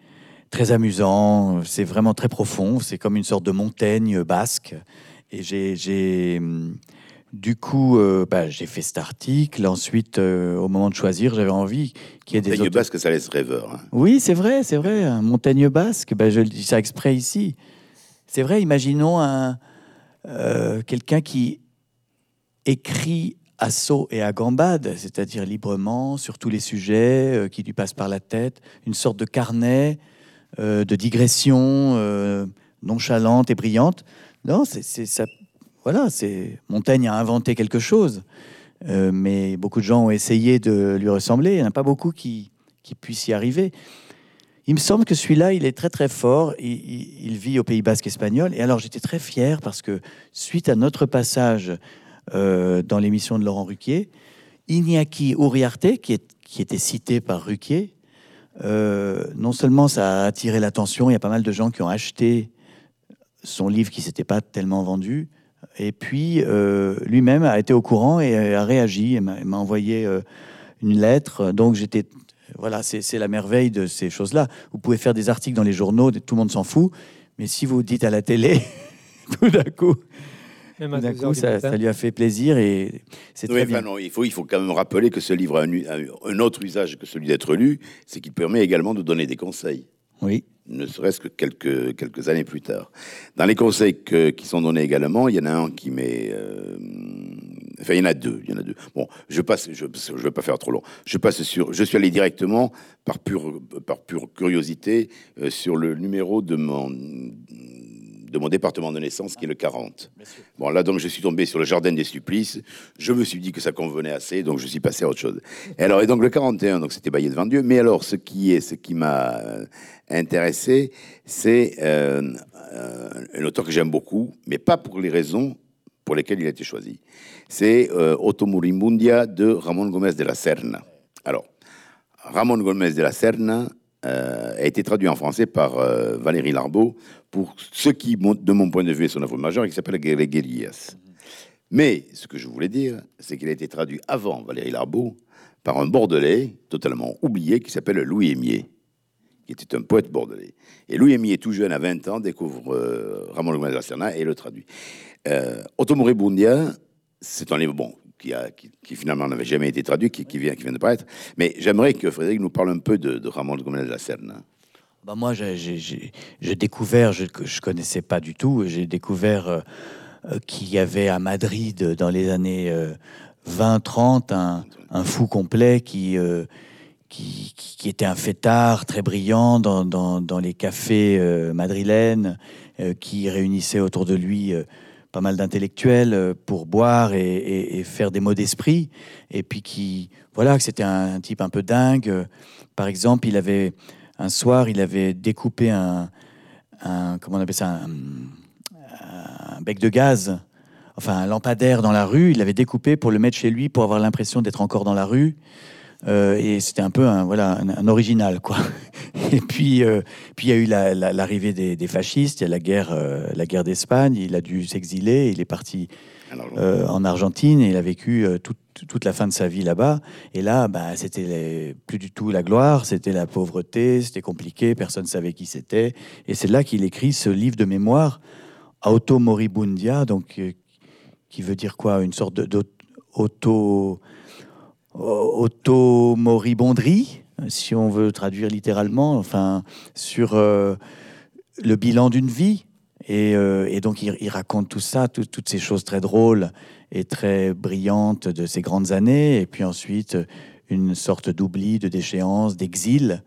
très amusant. C'est vraiment très profond. C'est comme une sorte de montagne basque. Et j'ai du coup, euh, bah, j'ai fait cet article. Ensuite, euh, au moment de choisir, j'avais envie qu'il y ait des. Montagne basque, ça laisse rêveur. Hein. Oui, c'est vrai, c'est vrai. Un montagne basque, bah, je dis ça exprès ici. C'est vrai, imaginons un, euh, quelqu'un qui écrit à saut et à gambade, c'est-à-dire librement sur tous les sujets qui lui passent par la tête, une sorte de carnet de digression nonchalante et brillante. Non, c'est ça voilà, c'est Montaigne a inventé quelque chose, euh, mais beaucoup de gens ont essayé de lui ressembler. Il n'y en a pas beaucoup qui, qui puissent y arriver. Il me semble que celui-là, il est très très fort. Il, vit au Pays Basque espagnol. Et alors j'étais très fier parce que suite à notre passage euh, dans l'émission de Laurent Ruquier, Iñaki Uriarte, qui, qui était cité par Ruquier, euh, non seulement ça a attiré l'attention, il y a pas mal de gens qui ont acheté son livre qui s'était pas tellement vendu. Et puis, euh, lui-même a été au courant et a réagi et m'a envoyé euh, une lettre. Donc, j'étais. Voilà, c'est la merveille de ces choses-là. Vous pouvez faire des articles dans les journaux, tout le monde s'en fout. Mais si vous dites à la télé, tout d'un coup, d'un coup ça, lui a fait plaisir et c'est Oui, très enfin, bien. non, il, faut, il faut quand même rappeler que ce livre a un autre usage que celui d'être lu, c'est qu'il permet également de donner des conseils, Oui. Ne serait-ce que quelques, quelques années plus tard. Dans les conseils qui sont donnés également, il y en a un qui met... euh, Enfin, il y en a deux. Il y en a deux. Bon, je passe, je ne vais pas faire trop long. Je passe sur. Je suis allé directement, par pure, par pure curiosité, euh, sur le numéro de mon, de mon département de naissance, qui est le 40. Bon, là, donc, je suis tombé sur le jardin des supplices. Je me suis dit que ça convenait assez, donc je suis passé à autre chose. Et alors, et donc, le 41, donc, c'était Baillet devant Dieu. Mais alors, ce qui est, ce qui m'a euh, intéressé, c'est euh, euh, un auteur que j'aime beaucoup, mais pas pour les raisons pour lesquelles il a été choisi. C'est euh, Otomurimbundia de Ramon Gomez de la Serna. Alors, Ramon Gomez de la Serna euh, a été traduit en français par euh, Valérie Larbeau pour ce qui, de mon point de vue, est son œuvre majeure, qui s'appelle Les. Mais ce que je voulais dire, c'est qu'il a été traduit avant Valérie Larbeau par un Bordelais totalement oublié qui s'appelle Louis Aimier, qui était un poète bordelais. Et Louis Aimier, tout jeune, à 20 ans, découvre euh, Ramon Gomez de la Serna et le traduit. Euh, Otomoribundia, c'est un livre bon, qui, finalement n'avait jamais été traduit, qui, vient, de paraître. Mais j'aimerais que Frédéric nous parle un peu de, de Ramon Gomez de la Serna. Bah moi, j'ai- découvert, je ne connaissais pas du tout, j'ai découvert euh, euh, qu'il y avait à Madrid, euh, dans les années 20-30, un, fou complet qui, était un fêtard très brillant dans, les cafés madrilènes, qui réunissait autour de lui pas mal d'intellectuels euh, pour boire et, faire des mots d'esprit, et puis qui, voilà, que c'était un, type un peu dingue. Par exemple, il avait un soir, il avait découpé un, un- comment on appelle ça, un, un bec de gaz, enfin un lampadaire dans la rue. Il l'avait découpé pour le mettre chez lui, pour avoir l'impression d'être encore dans la rue. Euh, et c'était un peu un, voilà, un, un original, quoi. Et puis, euh, puis il y a eu la- la- l'arrivée des, des fascistes, il y a la guerre, euh, la guerre d'Espagne. Il a dû s'exiler, il est parti en Argentine et il a vécu toute, toute la fin de sa vie là-bas. Et là, bah, c'était plus du tout la gloire, c'était la pauvreté, c'était compliqué, personne ne savait qui c'était. Et c'est là qu'il écrit ce livre de mémoire, Auto Moribundia, donc, qui veut dire quoi? Une sorte d'auto. Auto-moribonderie, si on veut traduire littéralement, enfin, sur euh, le bilan d'une vie. Et, euh, donc, il, raconte tout ça, tout- toutes ces choses très drôles et très brillantes de ces grandes années. Et puis ensuite, une sorte d'oubli, de déchéance, d'exil.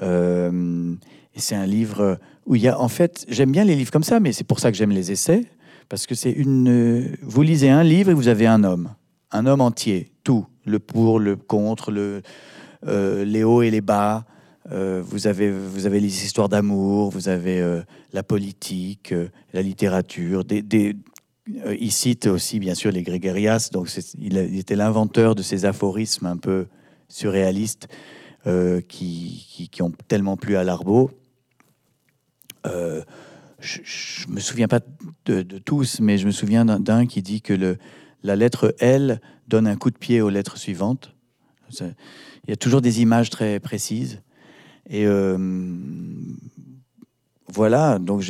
Euh, c'est un livre où il y a, en fait, j'aime bien les livres comme ça, mais c'est pour ça que j'aime les essais. Parce que c'est une. Vous lisez un livre et vous avez un homme. Un homme entier. Tout. Le pour, le contre, le, euh, les hauts et les bas. Euh, vous, avez, vous avez les histoires d'amour, vous avez euh, la politique, la littérature. Des, des- il cite aussi, bien sûr, les Grégarias. Donc, il, il était l'inventeur de ces aphorismes un peu surréalistes qui, qui, ont tellement plu à Larbeau. Je ne me souviens pas de, tous, mais je me souviens d'un qui dit que le, la lettre L donne un coup de pied aux lettres suivantes. Il y a toujours des images très précises. Et euh, voilà, donc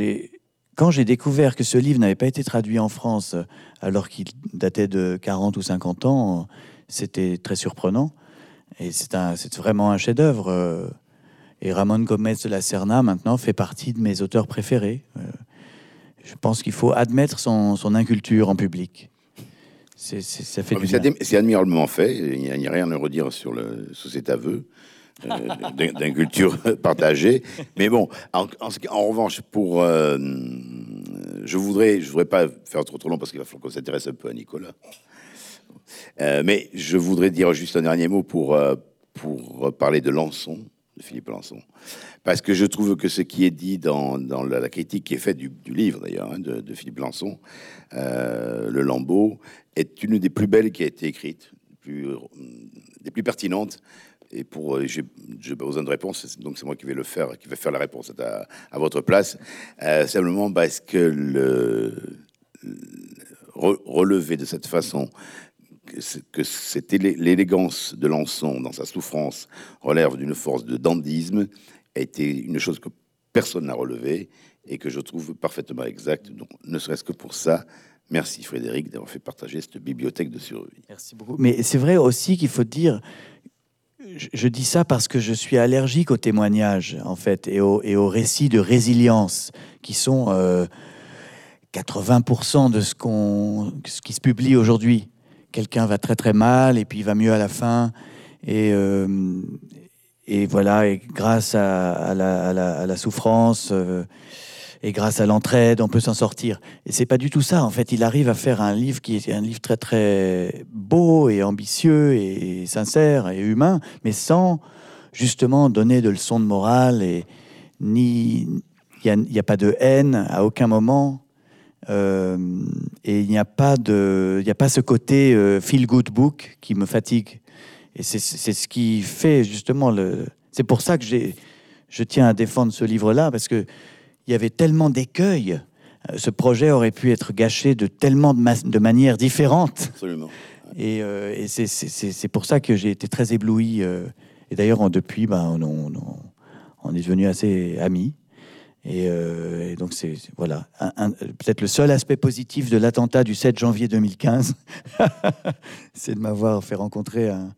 quand j'ai découvert que ce livre n'avait pas été traduit en France alors qu'il datait de 40 ou 50 ans, c'était très surprenant. Et c'est vraiment un chef-d'œuvre. euh, Et Ramon Gomez de la Serna, maintenant, fait partie de mes auteurs préférés. Euh, Je pense qu'il faut admettre son inculture en public. C'est- c'est- ça fait mais du c'est bien. admi- c'est admirablement fait. Il n'y a, rien à redire sur, le, sur cet aveu euh, d'un- d'une culture partagée. Mais bon, en, revanche, pour, euh, je voudrais, je voudrais pas faire trop trop long parce qu'il va falloir qu'on s'intéresse un peu à Nicolas. Euh, mais je voudrais dire juste un dernier mot pour, pour parler de Lançon, de Philippe Lançon. Parce que je trouve que ce qui est dit dans, la, critique qui est faite du, livre, d'ailleurs, hein, de, Philippe Lançon, euh, Le Lambeau, est une des plus belles qui a été écrite, plus, euh, des plus pertinentes. et pour, euh, j'ai pas besoin de réponse, donc c'est moi qui vais le faire, qui vais faire la réponse à, votre place. Euh, simplement parce que le, le- re- relever de cette façon que, c'était l'é- l'élégance de Lançon dans sa souffrance relève d'une force de dandisme a été une chose que personne n'a relevée et que je trouve parfaitement exacte. Donc, ne serait-ce que pour ça, merci Frédéric d'avoir fait partager cette bibliothèque de survie. Merci beaucoup. Mais c'est vrai aussi qu'il faut dire, je, je dis ça parce que je suis allergique aux témoignages, en fait, et aux, et aux récits de résilience, qui sont euh, 80% de ce, qu'on, ce qui se publie aujourd'hui. Quelqu'un va très très mal, et puis il va mieux à la fin. Et, euh, et voilà, et grâce à, la souffrance euh, et grâce à l'entraide, on peut s'en sortir. Et c'est pas du tout ça. En fait, il arrive à faire un livre qui est un livre très très beau et ambitieux et sincère et humain, mais sans justement donner de leçons de morale et ni il n'y a, pas de haine à aucun moment. Euh, et il n'y a pas de, il n'y a pas ce côté euh, feel good book qui me fatigue. Et c'est c'est ce qui fait justement le. C'est pour ça que j'ai, je tiens à défendre ce livre-là parce que il y avait tellement d'écueils. Euh, Ce projet aurait pu être gâché de tellement de, ma- de manières différentes. Absolument. Et, euh, et c'est- c'est c'est- c'est pour ça que j'ai été très ébloui. et d'ailleurs, depuis, ben, on, on- on- on est devenus assez amis. Et, euh, et donc, c'est voilà, peut-être le seul aspect positif de l'attentat du 7 janvier 2015, c'est de m'avoir fait rencontrer un-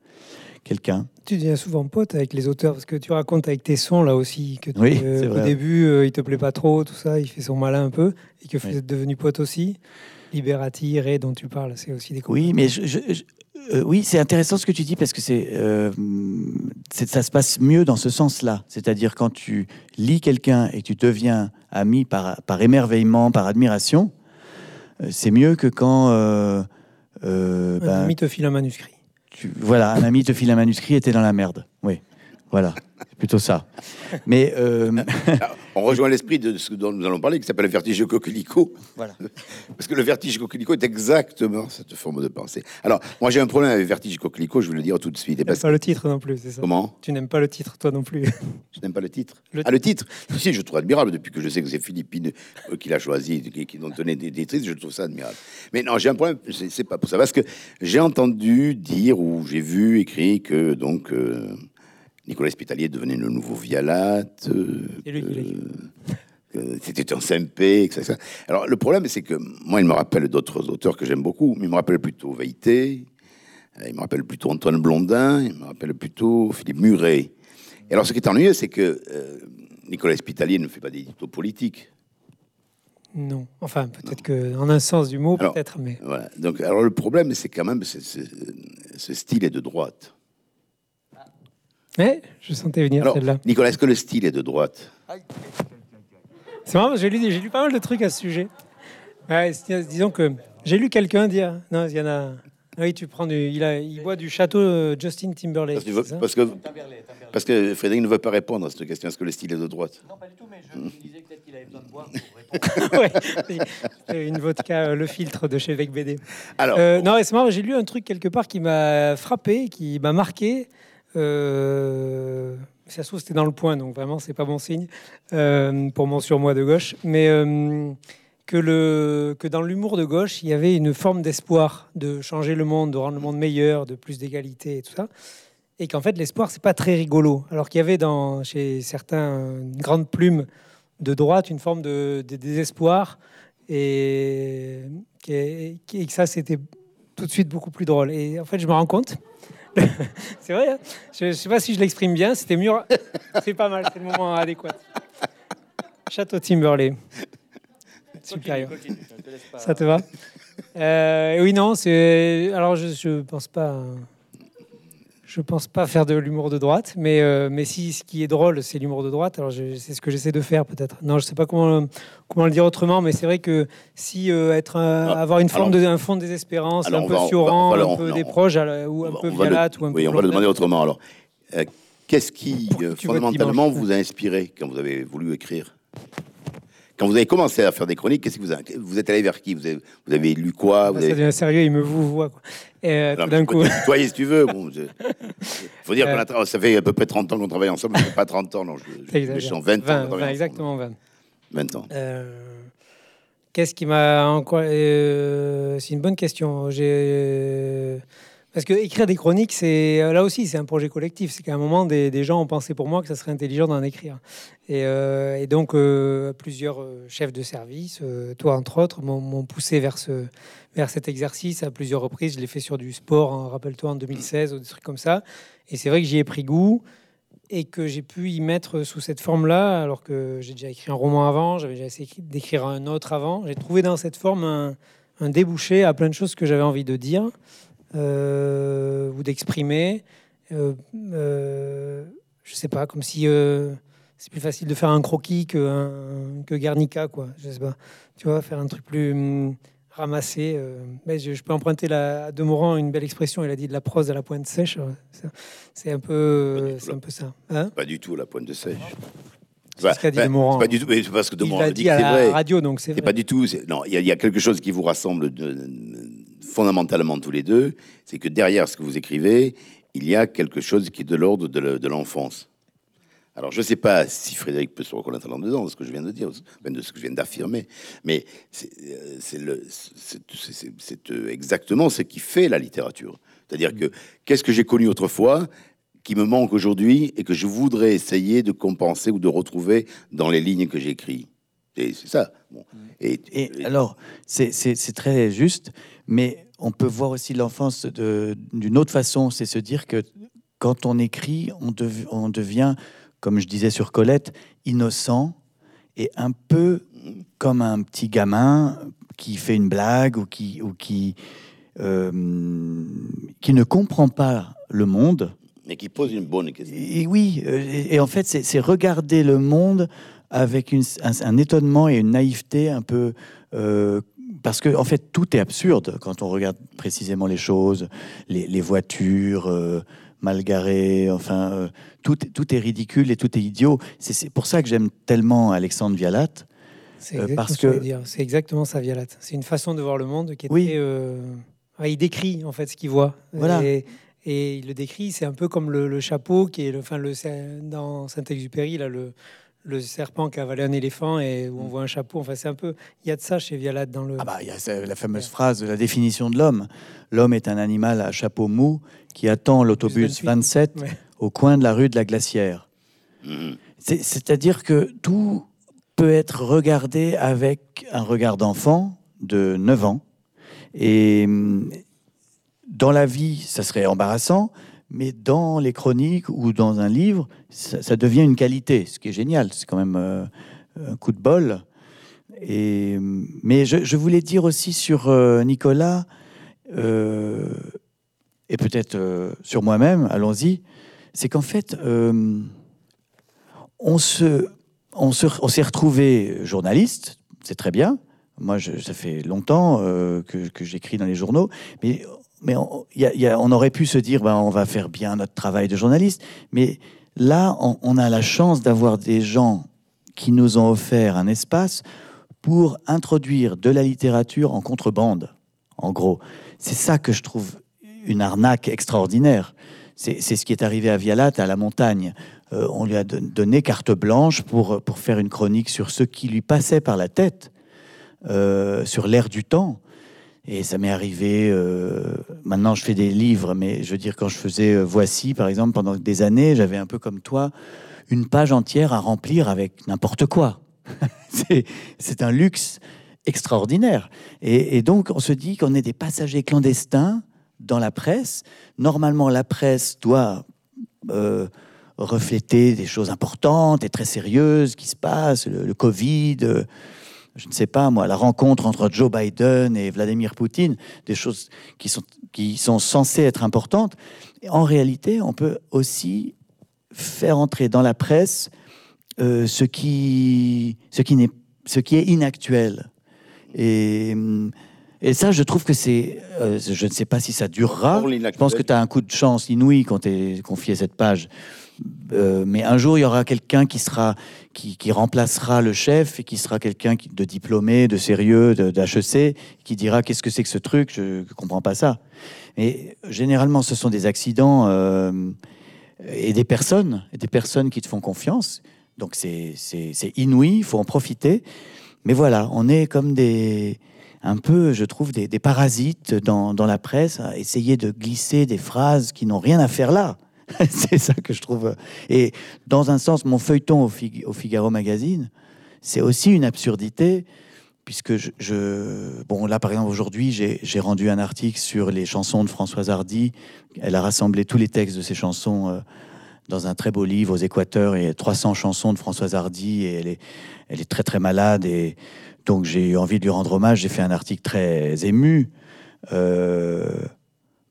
quelqu'un. Tu deviens souvent pote avec les auteurs parce que tu racontes avec tes sons là aussi que tu- Oui, euh, au début euh, il te plaît pas trop, tout ça, il fait son malin un peu et que vous Oui. êtes devenu pote aussi. Liberati, Ray dont tu parles, c'est aussi des Oui, mais je- euh, oui, c'est intéressant ce que tu dis parce que c'est, euh, c'est- ça se passe mieux dans ce sens-là. C'est-à-dire quand tu lis quelqu'un et que tu deviens ami par, par émerveillement, par admiration, euh, c'est mieux que quand euh, euh, Un ben, ami te file un manuscrit. tu- voilà, un ami te file un manuscrit et t'es dans la merde. Oui, voilà, c'est plutôt ça. Mais euh, on rejoint l'esprit de ce dont nous allons parler, qui s'appelle le vertige coquelicot. voilà. Parce que le vertige coquelicot est exactement cette forme de pensée. Alors, moi, j'ai un problème avec vertige coquelicot, je vais le dire tout de suite. Tu n'aimes pas le titre non plus, c'est ça? Comment? Tu n'aimes pas le titre toi non plus. Je n'aime pas le titre. Le ah, le titre Si, je trouve admirable depuis que je sais que c'est Philippine euh, qui l'a choisi, qui, qui dont tenait des, des titres, je trouve ça admirable. Mais non, j'ai un problème, c'est c'est pas pour ça. Parce que j'ai entendu dire ou j'ai vu écrit que donc euh, Nicolas Spitalier devenait le nouveau Vialat. euh, dit. que c'était un SMP, etc. Alors le problème, c'est que moi, il me rappelle d'autres auteurs que j'aime beaucoup, mais il me rappelle plutôt Veilleté, euh, il me rappelle plutôt Antoine Blondin, il me rappelle plutôt Philippe Muret. Et alors, ce qui est ennuyeux, c'est que euh, Nicolas Spitalier ne fait pas d'édito politique. non. Enfin, peut-être que en un sens du mot, peut-être, mais Voilà. Donc, alors le problème, c'est quand même, c'est- ce style est de droite. Mais je sentais venir Alors, celle-là. Nicolas, est-ce que le style est de droite? C'est marrant, j'ai lu, j'ai lu pas mal de trucs à ce sujet. Ouais, disons que j'ai lu quelqu'un dire. Non, il y en a. Ah Oui, tu prends du. Il, a, il boit du château euh, Justin Timberlake. parce que, veux- parce, que, parce que Frédéric ne veut pas répondre à cette question. Est-ce que le style est de droite? Non, pas du tout, mais je disais peut-être qu'il avait besoin de boire pour répondre. ouais. Une vodka, euh, le filtre de chez Vec BD. Alors, Euh, non, c'est marrant, j'ai lu un truc quelque part qui m'a frappé, qui m'a marqué. Euh, ça se trouve, c'était dans le point, donc vraiment, c'est pas bon signe euh, pour mon surmoi de gauche. Mais euh, que, dans l'humour de gauche, il y avait une forme d'espoir de changer le monde, de rendre le monde meilleur, de plus d'égalité et tout ça. Et qu'en fait, l'espoir, c'est pas très rigolo. Alors qu'il y avait chez certains une grande plume de droite une forme de, désespoir et que ça, c'était tout de suite beaucoup plus drôle. Et en fait, je me rends compte. c'est vrai, hein je ne sais pas si je l'exprime bien, c'était mieux. C'est pas mal, c'est le moment adéquat. Château Timberley. Supérieur. Ça te va? Euh, Oui, non, c'est. Alors, je, je pense pas. Je pense pas faire de l'humour de droite, mais, euh, mais si ce qui est drôle, c'est l'humour de droite, alors c'est ce que j'essaie de faire peut-être. Non, je sais pas comment, comment le dire autrement, mais c'est vrai que si euh, être un- Alors- avoir une forme alors- de, un fond de désespérance, un peu voilà, un peu des proches, la- ou un peu Vialat, ou un Oui, peu on va le demander autrement. Alors, euh, qu'est-ce qui, euh, fondamentalement, vous a inspiré quand vous avez voulu écrire? Quand vous avez commencé à faire des chroniques, qu'est-ce que vous avez, vous êtes allé vers qui? Vous avez, vous avez lu quoi? Vous Ah, Ça avez... devient sérieux, il me vous voit. Quoi. Et euh, Non, tout d'un coup, tutoyer si tu veux. Bon, je- faut dire Euh. tra- ça fait à peu près 30 ans qu'on travaille ensemble. mais pas 30 ans, non. Je, je, je suis en 20 ans. qu'on 20, travaille 20, ensemble. exactement 20. 20 ans. Euh, Qu'est-ce qui m'a euh, c'est une bonne question. J'ai. Parce que écrire des chroniques, c'est là aussi, c'est un projet collectif. C'est qu'à un moment, des, gens ont pensé pour moi que ça serait intelligent d'en écrire. Et, euh, donc, euh, plusieurs euh, chefs de service, euh, toi entre autres, m'ont poussé vers, ce, vers cet exercice à plusieurs reprises. Je l'ai fait sur du sport, hein, rappelle-toi, en 2016, ou des trucs comme ça. Et c'est vrai que j'y ai pris goût et que j'ai pu y mettre sous cette forme-là, alors que j'ai déjà écrit un roman avant, j'avais déjà essayé d'écrire un autre avant. J'ai trouvé dans cette forme un, débouché à plein de choses que j'avais envie de dire euh, ou d'exprimer. Euh, euh, je sais pas, comme si euh, c'est plus facile de faire un croquis que, un- que Guernica, quoi. Je sais pas. Tu vois, faire un truc plus hum, ramassé. euh. Mais je, je peux emprunter la, à Demorand une belle expression. Il a dit de la prose à la pointe sèche. C'est- un peu, c'est un peu ça. Hein Pas du tout la pointe de sèche. C'est ce qu'a dit Demorand. c'est Pas du tout, mais parce que Il Demorand l'a dit dit que à c'est la vrai. radio, donc c'est pas du tout. Non, il y, a- il y a quelque chose qui vous rassemble de- fondamentalement tous les deux. C'est que derrière ce que vous écrivez, il y a quelque chose qui est de l'ordre de le- de l'enfance. Alors, je ne sais pas si Frédéric peut se reconnaître là-dedans, de ce que je viens de dire, même de ce que je viens d'affirmer, mais c'est euh, euh, exactement ce qui fait la littérature. C'est-à-dire que qu'est-ce que j'ai connu autrefois qui me manque aujourd'hui et que je voudrais essayer de compenser ou de retrouver dans les lignes que j'écris? Et c'est ça. Bon. Et, Et et- alors, c'est très juste, mais on peut voir aussi l'enfance d'une autre façon, c'est se dire que quand on écrit, on, dev- on devient, comme je disais sur Colette, innocent et un peu comme un petit gamin qui fait une blague ou qui, ou qui, euh, qui ne comprend pas le monde. mais qui pose une bonne question. Et oui, euh, et, et en fait, c'est c'est regarder le monde avec une- un, un étonnement et une naïveté un peu. euh, parce que, en fait, tout est absurde quand on regarde précisément les choses, les, les voitures euh, mal garées, enfin, euh, tout, est- tout est ridicule et tout est idiot. C'est- pour ça que j'aime tellement Alexandre Vialat. C'est Euh, exactement parce ce que. C'est exactement ça, Violette. C'est une façon de voir le monde qui est Oui. très, il décrit en fait ce qu'il voit. Voilà. Et, et il le décrit, c'est un peu comme le, le chapeau qui est, le, enfin, le, dans Saint-Exupéry, là, le, le serpent qui a avalé un éléphant et où on voit un chapeau. Enfin, c'est un peu, il y a de ça chez Violette dans le. Ah bah, il y a la fameuse phrase de la définition de l'homme. L'homme est un animal à chapeau mou qui attend l'autobus 27 Ouais. au coin de la rue de la Glacière. C'est- C'est-à-dire que tout peut être regardé avec un regard d'enfant de 9 ans. Et hum, dans la vie, ça serait embarrassant, mais dans les chroniques ou dans un livre, ça, devient une qualité, ce qui est génial. C'est quand même euh, un coup de bol. Et, mais je, voulais dire aussi sur euh, Nicolas, euh, et peut-être sur moi-même, allons-y, c'est qu'en fait, on se, on se, on s'est retrouvé journaliste, c'est très bien. Moi, ça fait longtemps que, que j'écris dans les journaux, mais, mais on, aurait pu se dire, ben, on va faire bien notre travail de journaliste. Mais là, on, a la chance d'avoir des gens qui nous ont offert un espace pour introduire de la littérature en contrebande, en gros. C'est ça que je trouve une arnaque extraordinaire. C'est ce qui est arrivé à Vialat, à la montagne. Euh, on lui a don- donné carte blanche pour, pour faire une chronique sur ce qui lui passait par la tête, euh, sur l'air du temps. Et ça m'est arrivé, euh, maintenant je fais des livres, mais je veux dire, quand je faisais euh, Voici, par exemple, pendant des années, j'avais un peu comme toi, une page entière à remplir avec n'importe quoi. C'est- un luxe extraordinaire. Et, donc, on se dit qu'on est des passagers clandestins dans la presse. Normalement, la presse doit euh, refléter des choses importantes et très sérieuses qui se passent, le, Covid, je ne sais pas moi, la rencontre entre Joe Biden et Vladimir Poutine, des choses qui sont, qui sont censées être importantes. En réalité, on peut aussi faire entrer dans la presse euh, ce, qui, ce, qui n'est, ce qui est inactuel. Et, hum, et ça, je trouve que c'est. euh, je ne sais pas si ça durera. Je pense que tu as un coup de chance inouï quand t'es confié cette page. Euh, mais un jour, il y aura quelqu'un qui sera qui, remplacera le chef et qui sera quelqu'un de diplômé, de sérieux, d'HEC, qui dira qu'est-ce que c'est que ce truc, je ne comprends pas ça. Mais généralement, ce sont des accidents euh, et des personnes, des personnes qui te font confiance. Donc c'est inouï, il faut en profiter. Mais voilà, on est comme des, un peu, je trouve, des, parasites dans, la presse, à essayer de glisser des phrases qui n'ont rien à faire là. c'est ça que je trouve. Et dans un sens, mon feuilleton au, Figaro Magazine, c'est aussi une absurdité, puisque je, Bon, là, par exemple, aujourd'hui, j'ai rendu un article sur les chansons de Françoise Hardy. Elle a rassemblé tous les textes de ses chansons euh, dans un très beau livre aux Équateurs. Et 300 chansons de Françoise Hardy, et elle est, elle est très, très malade. Et donc, j'ai eu envie de lui rendre hommage. J'ai fait un article très ému. Euh,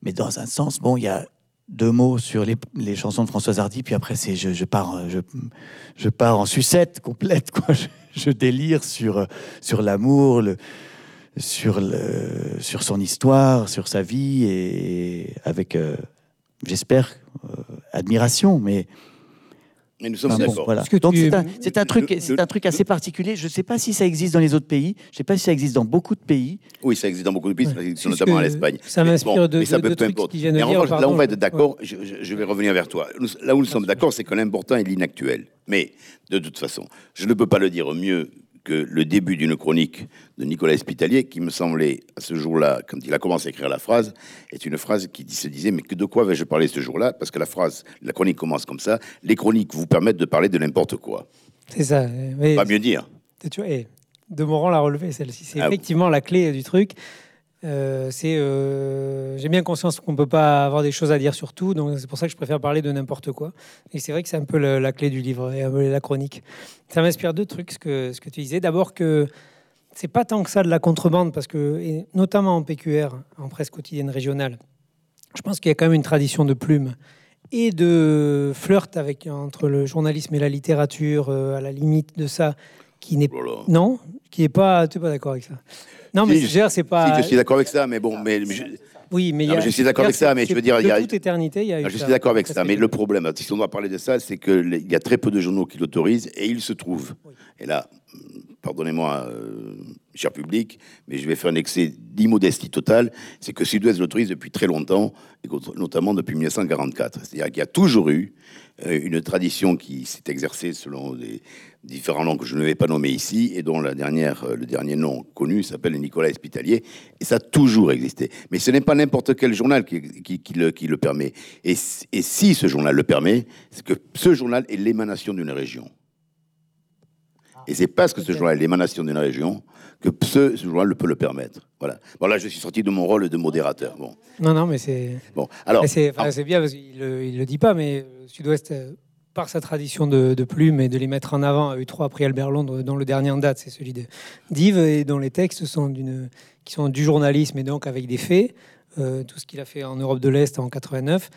mais dans un sens, bon, il y a deux mots sur les, chansons de Françoise Hardy, puis après, c'est je, pars, je, pars en sucette complète, quoi. Je, délire sur, sur l'amour, sur, sur son histoire, sur sa vie, et avec, euh, j'espère, euh, admiration, mais mais nous sommes d'accord. Voilà. Donc c'est un, truc, c'est un truc assez particulier. Je ne sais pas si ça existe dans les autres pays. Je ne sais pas si ça existe dans beaucoup de pays. Oui, ça existe dans beaucoup de pays, notamment à l'Espagne. Ça m'inspire de, mais ça peut, peu importe. En là, on va être d'accord. Je, je, vais revenir vers toi. Là où nous sommes d'accord, c'est que l'important est l'inactuel. Mais de toute façon, je ne peux pas le dire mieux que le début d'une chronique de Nicolas Espitalier, qui me semblait, à ce jour-là, quand il a commencé à écrire la phrase, est une phrase qui se disait Mais de quoi vais-je parler ce jour-là? Parce que la phrase, la chronique commence comme ça les chroniques vous permettent de parler de n'importe quoi. C'est ça. pas mieux dire. Tu vois, de Morand l'a relevé, celle-ci. C'est ah effectivement la clé du truc. Euh, c'est, euh, j'ai bien conscience qu'on peut pas avoir des choses à dire sur tout, donc c'est pour ça que je préfère parler de n'importe quoi. Et c'est vrai que c'est un peu la clé du livre et la chronique. Ça m'inspire deux trucs ce que ce que tu disais. D'abord que c'est pas tant que ça de la contrebande, parce que et notamment en PQR, en presse quotidienne régionale, je pense qu'il y a quand même une tradition de plume et de flirt avec entre le journalisme et la littérature, euh, à la limite de ça, qui n'est oh non, qui est pas, tu es pas d'accord avec ça. Non, mais je, c'est pas. Si, je suis d'accord avec ça, mais bon, mais. Oui, mais, je suis d'accord avec ça, mais je veux dire, il y a toute éternité, il y a. je suis d'accord avec ça, mais le problème, si on doit parler de ça, c'est qu'il y a très peu de journaux qui l'autorisent et il se trouve. Et là, pardonnez-moi, euh, cher public, mais je vais faire un excès d'immodestie totale, c'est que Sud-Ouest l'autorise depuis très longtemps, et notamment depuis 1944. C'est-à-dire qu'il y a toujours eu une tradition qui s'est exercée selon des différents noms que je ne vais pas nommer ici, et dont la dernière, euh, le dernier nom connu s'appelle Nicolas Espitalier, et ça a toujours existé. Mais ce n'est pas n'importe quel journal qui, qui, le, qui, le, permet. Et, et si ce journal le permet, c'est que ce journal est l'émanation d'une région. Et c'est parce que ce journal est l'émanation d'une région que ce, journal peut le permettre. Voilà. Bon, là, je suis sorti de mon rôle de modérateur. Bon. Non, non, mais c'est. Bon, alors. C'est bien parce qu'il ne le dit pas, mais Sud-Ouest, euh, par sa tradition de, plumes et de les mettre en avant, a eu trois prix Albert Londres, dont le dernier en date, c'est celui de d'Yves, et dont les textes sont qui sont du journalisme et donc avec des faits. Euh, tout ce qu'il a fait en Europe de l'Est en 89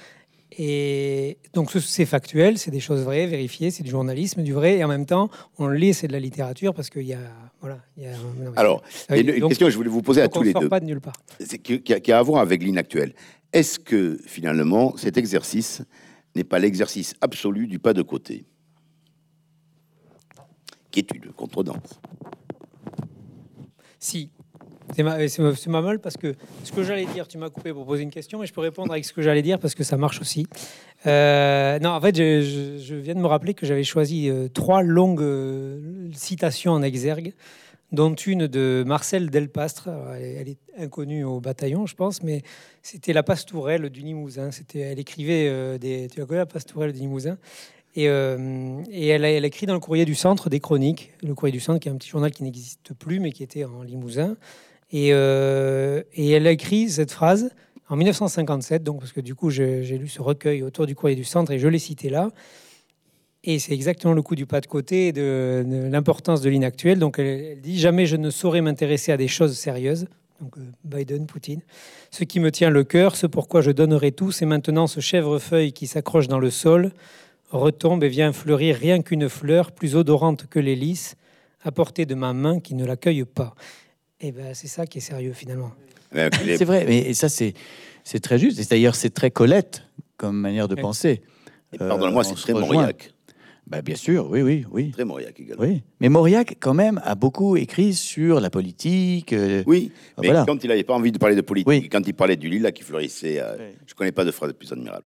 et donc c'est factuel, c'est des choses vraies, vérifiées, c'est du journalisme, du vrai, et en même temps, on le lit, c'est de la littérature parce qu'il y a, voilà, il y a. Alors, une question que je voulais vous poser à tous les deux, pas de nulle part, c'est qui, qui a à voir avec l'inactuel. Est-ce que finalement cet exercice n'est pas l'exercice absolu du pas de côté, qui est une contredanse Si, c'est ma, mal parce que ce que j'allais dire, tu m'as coupé pour poser une question, mais je peux répondre avec ce que j'allais dire parce que ça marche aussi. Euh, non, en fait, je, viens de me rappeler que j'avais choisi euh, trois longues euh, citations en exergue, dont une de Marcel Delpastre. Elle, est inconnue au bataillon, je pense, mais c'était la pastourelle du Limousin. Elle écrivait des. Tu as connu la pastourelle du Limousin? Et, et elle, a, elle, écrit dans le courrier du centre des chroniques, le courrier du centre qui est un petit journal qui n'existe plus mais qui était en Limousin. Euh, et, elle a écrit cette phrase en 1957, donc parce que du coup j'ai lu ce recueil autour du courrier du centre et je l'ai cité là. Et c'est exactement le coup du pas de côté de, l'importance de l'inactuel. Donc elle, dit jamais je ne saurais m'intéresser à des choses sérieuses. Donc euh, Biden, Poutine. Ce qui me tient le cœur, ce pourquoi je donnerai tout, c'est maintenant ce chèvrefeuille qui s'accroche dans le sol, retombe et vient fleurir rien qu'une fleur plus odorante que lys, à portée de ma main qui ne l'accueille pas. Et eh ben, c'est ça qui est sérieux finalement. C'est vrai, mais ça c'est c'est très juste. Et d'ailleurs c'est très Colette comme manière de penser. euh, Pardonnez-moi, on c'est très rejoint. Mauriac. Bah, bien sûr, oui, oui, oui. Très Mauriac également. Oui, mais Mauriac, quand même, a beaucoup écrit sur la politique. euh, Oui, mais Voilà. quand il n'avait pas envie de parler de politique, Oui. quand il parlait du lilas qui fleurissait, euh, Oui. je ne connais pas de phrase plus admirable.